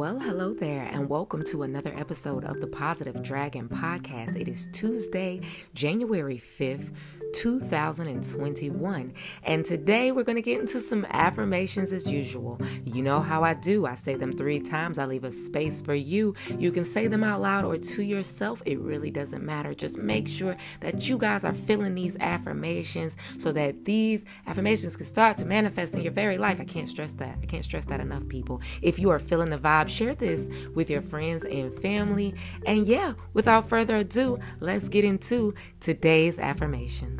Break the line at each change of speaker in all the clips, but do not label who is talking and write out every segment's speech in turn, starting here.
Well, hello there, and welcome to another episode of the Positive Dragon Podcast. It is Tuesday, January 5th. 2021. And today we're going to get into some affirmations as usual. You know how I do. I say them three times. I leave a space for you. You can say them out loud or to yourself. It really doesn't matter. Just make sure that you guys are feeling these affirmations so that these affirmations can start to manifest in your very life. I can't stress that. I can't stress that enough, people. If you are feeling the vibe, share this with your friends and family. And yeah, without further ado, let's get into today's affirmations.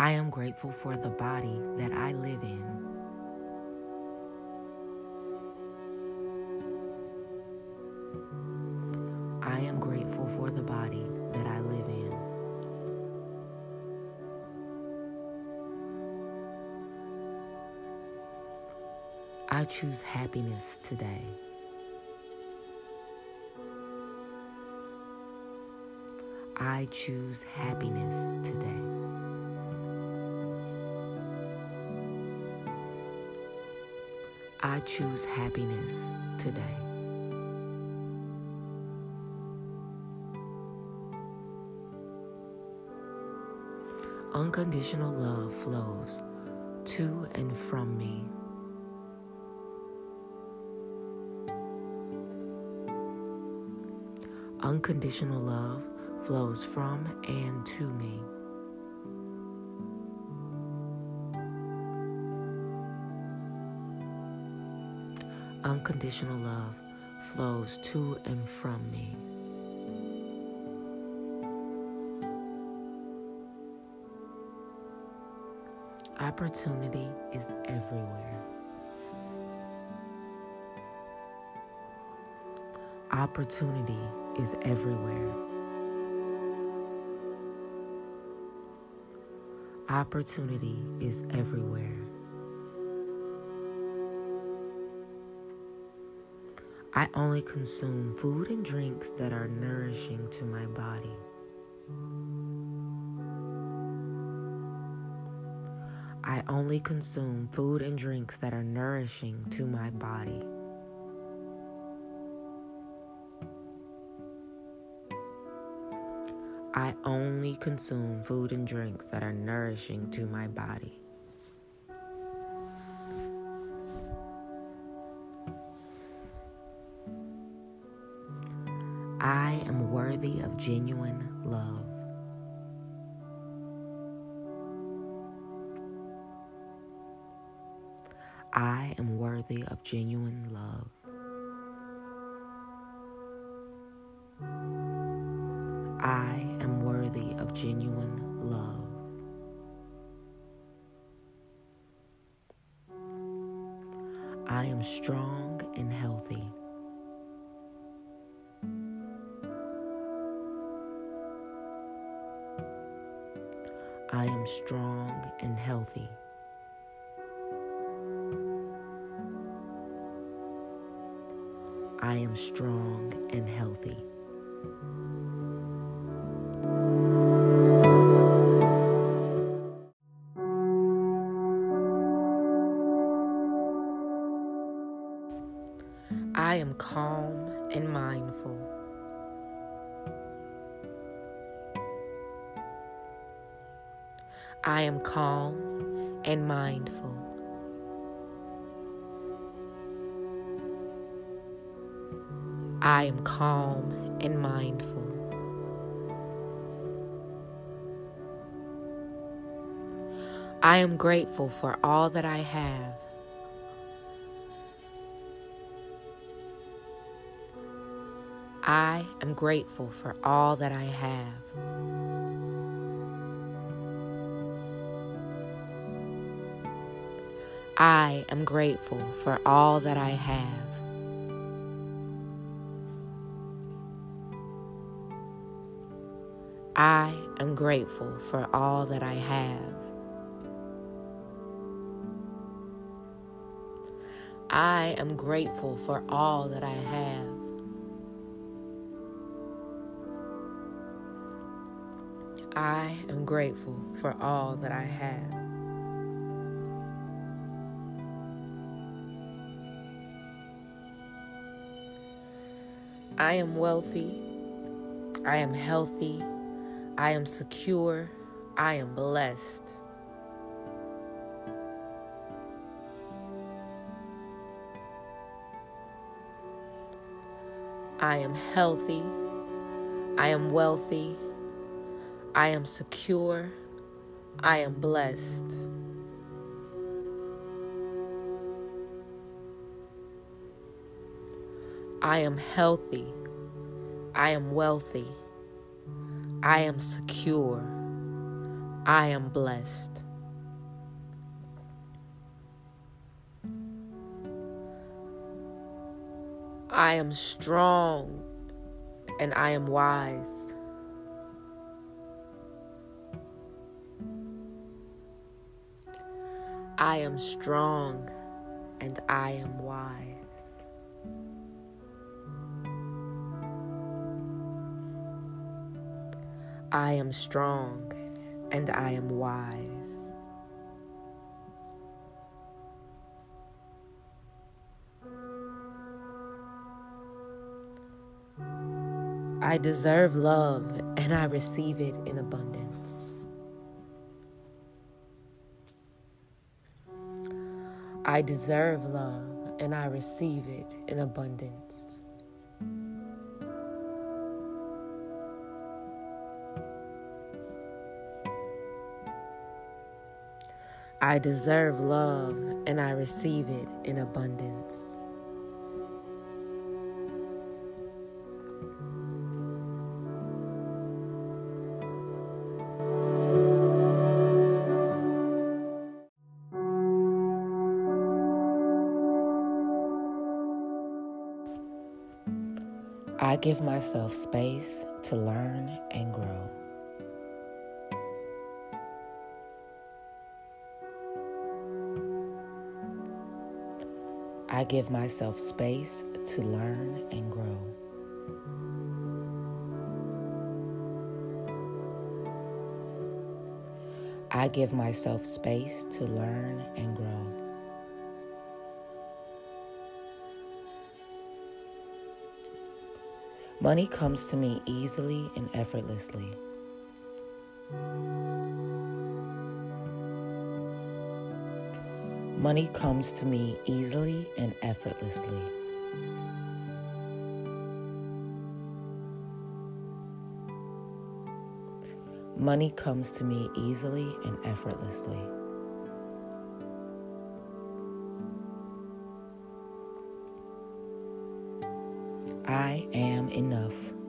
I am grateful for the body that I live in. I am grateful for the body that I live in. I choose happiness today. I choose happiness today. I choose happiness today. Unconditional love flows to and from me. Unconditional love flows from and to me. Unconditional love flows to and from me. Opportunity is everywhere. Opportunity is everywhere. Opportunity is everywhere. I only consume food and drinks that are nourishing to my body. I only consume food and drinks that are nourishing to my body. I only consume food and drinks that are nourishing to my body. I am worthy of genuine love. I am worthy of genuine love. I am strong and healthy. I am strong and healthy. I am calm and mindful. I am calm and mindful. I am grateful for all that I have. I am grateful for all that I have. I am grateful for all that I have. I am grateful for all that I have. I am grateful for all that I have. I am grateful for all that I have. I am wealthy. I am healthy. I am secure. I am blessed. I am healthy. I am wealthy. I am secure. I am blessed. I am healthy. I am wealthy. I am secure. I am blessed. I am strong and I am wise. I am strong and I am wise. I am strong and I am wise. I deserve love and I receive it in abundance. I deserve love and I receive it in abundance. I deserve love and I receive it in abundance. I give myself space to learn and grow. I give myself space to learn and grow. I give myself space to learn and grow. Money comes to me easily and effortlessly. Money comes to me easily and effortlessly. Money comes to me easily and effortlessly. I am enough.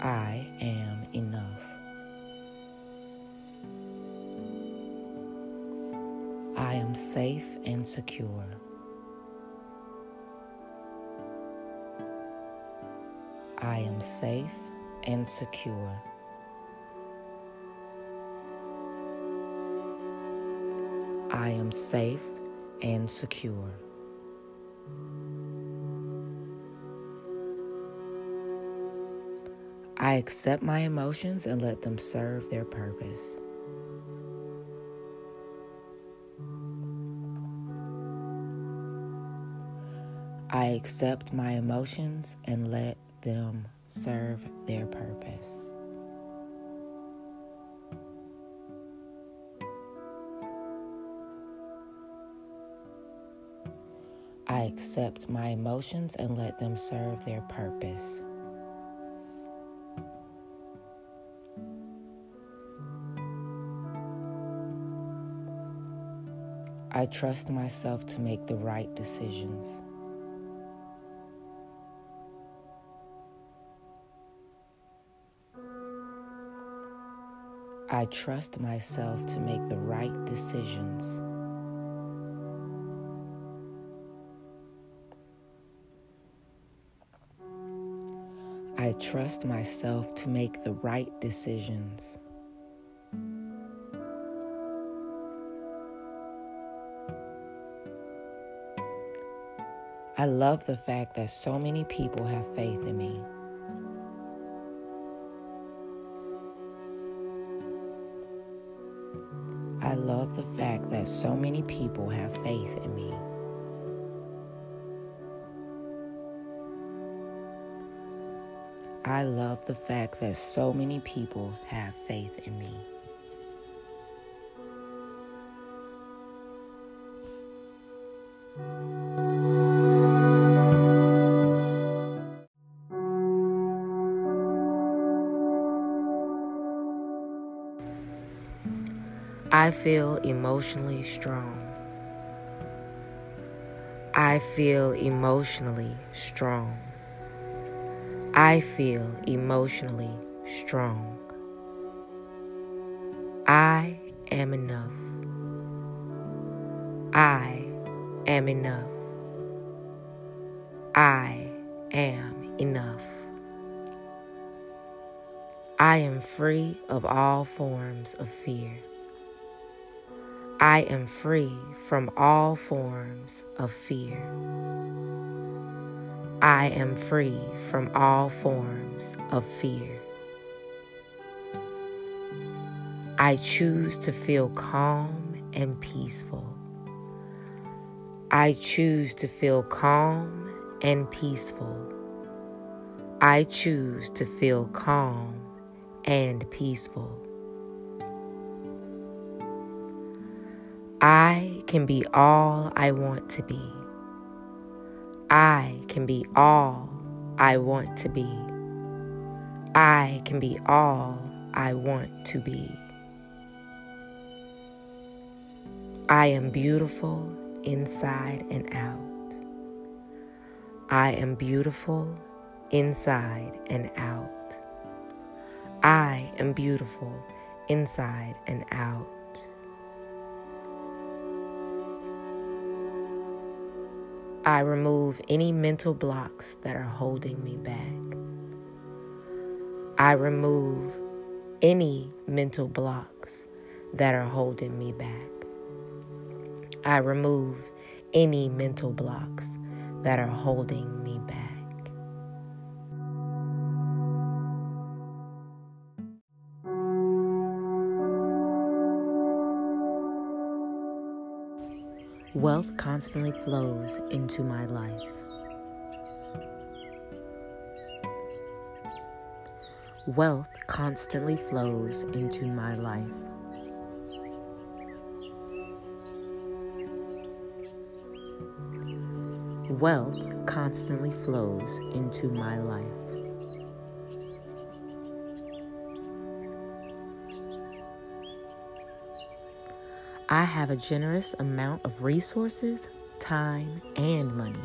I am enough. I am safe and secure. I am safe and secure. I am safe and secure. I accept my emotions and let them serve their purpose. I accept my emotions and let them serve their purpose. I accept my emotions and let them serve their purpose. I trust myself to make the right decisions. I trust myself to make the right decisions. I trust myself to make the right decisions. I love the fact that so many people have faith in me. I love the fact that so many people have faith in me. I love the fact that so many people have faith in me. I feel emotionally strong. I feel emotionally strong. I feel emotionally strong. I am enough. I am enough. I am enough. I am free of all forms of fear. I am free from all forms of fear. I am free from all forms of fear. I choose to feel calm and peaceful. I choose to feel calm and peaceful. I choose to feel calm and peaceful. I can be all I want to be. I can be all I want to be. I can be all I want to be. I am beautiful inside and out. I am beautiful inside and out. I am beautiful inside and out. I remove any mental blocks that are holding me back. I remove any mental blocks that are holding me back. I remove any mental blocks that are holding me back. Wealth constantly flows into my life. Wealth constantly flows into my life. Wealth constantly flows into my life. I have a generous amount of resources, time, and money.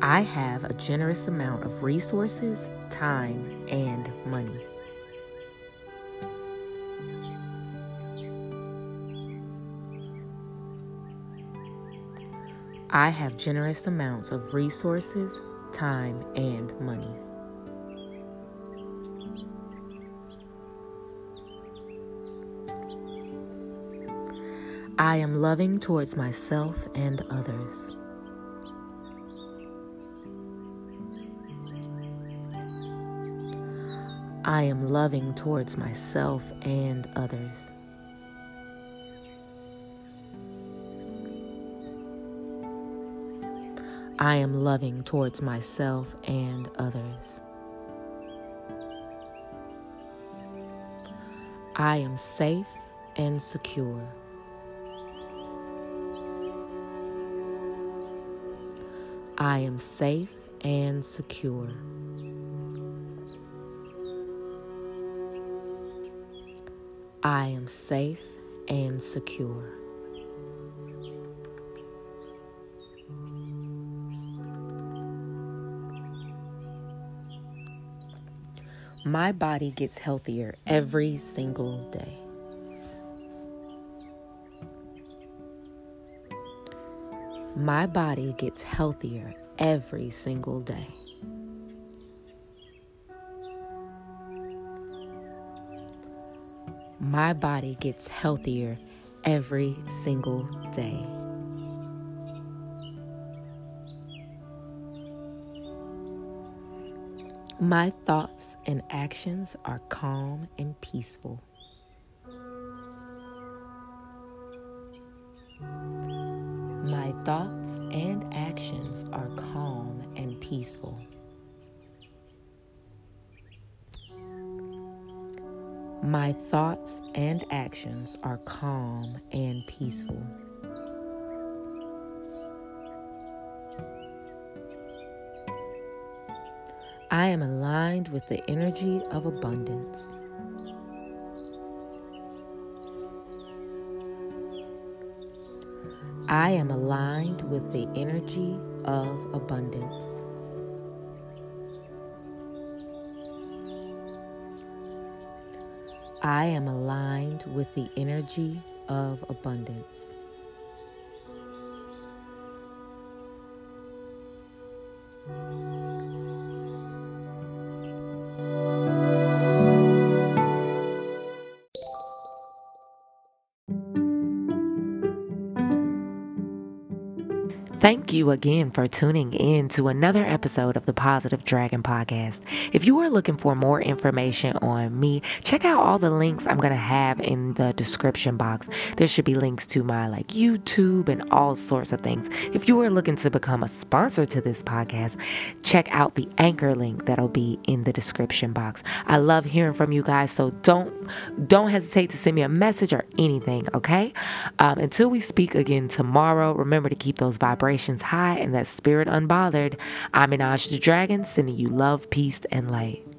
I have a generous amount of resources, time, and money. I have generous amounts of resources, time, and money. I am loving towards myself and others. I am loving towards myself and others. I am loving towards myself and others. I am safe and secure. I am safe and secure. I am safe and secure. My body gets healthier every single day. My body gets healthier every single day. My body gets healthier every single day. My thoughts and actions are calm and peaceful. Thoughts and actions are calm and peaceful. My thoughts and actions are calm and peaceful. I am aligned with the energy of abundance. I am aligned with the energy of abundance. I am aligned with the energy of abundance. Thank you again for tuning in to another episode of the Positive Dragon Podcast. If you are looking for more information on me, check out all the links I'm going to have in the description box. There should be links to my like YouTube and all sorts of things. If you are looking to become a sponsor to this podcast, check out the anchor link that'll be in the description box. I love hearing from you guys, so don't don't hesitate to send me a message or anything, okay? Um, until we speak again tomorrow, remember to keep those vibrations vibrations high and that spirit unbothered. I'm Minaj the Dragon, sending you love, peace, and light.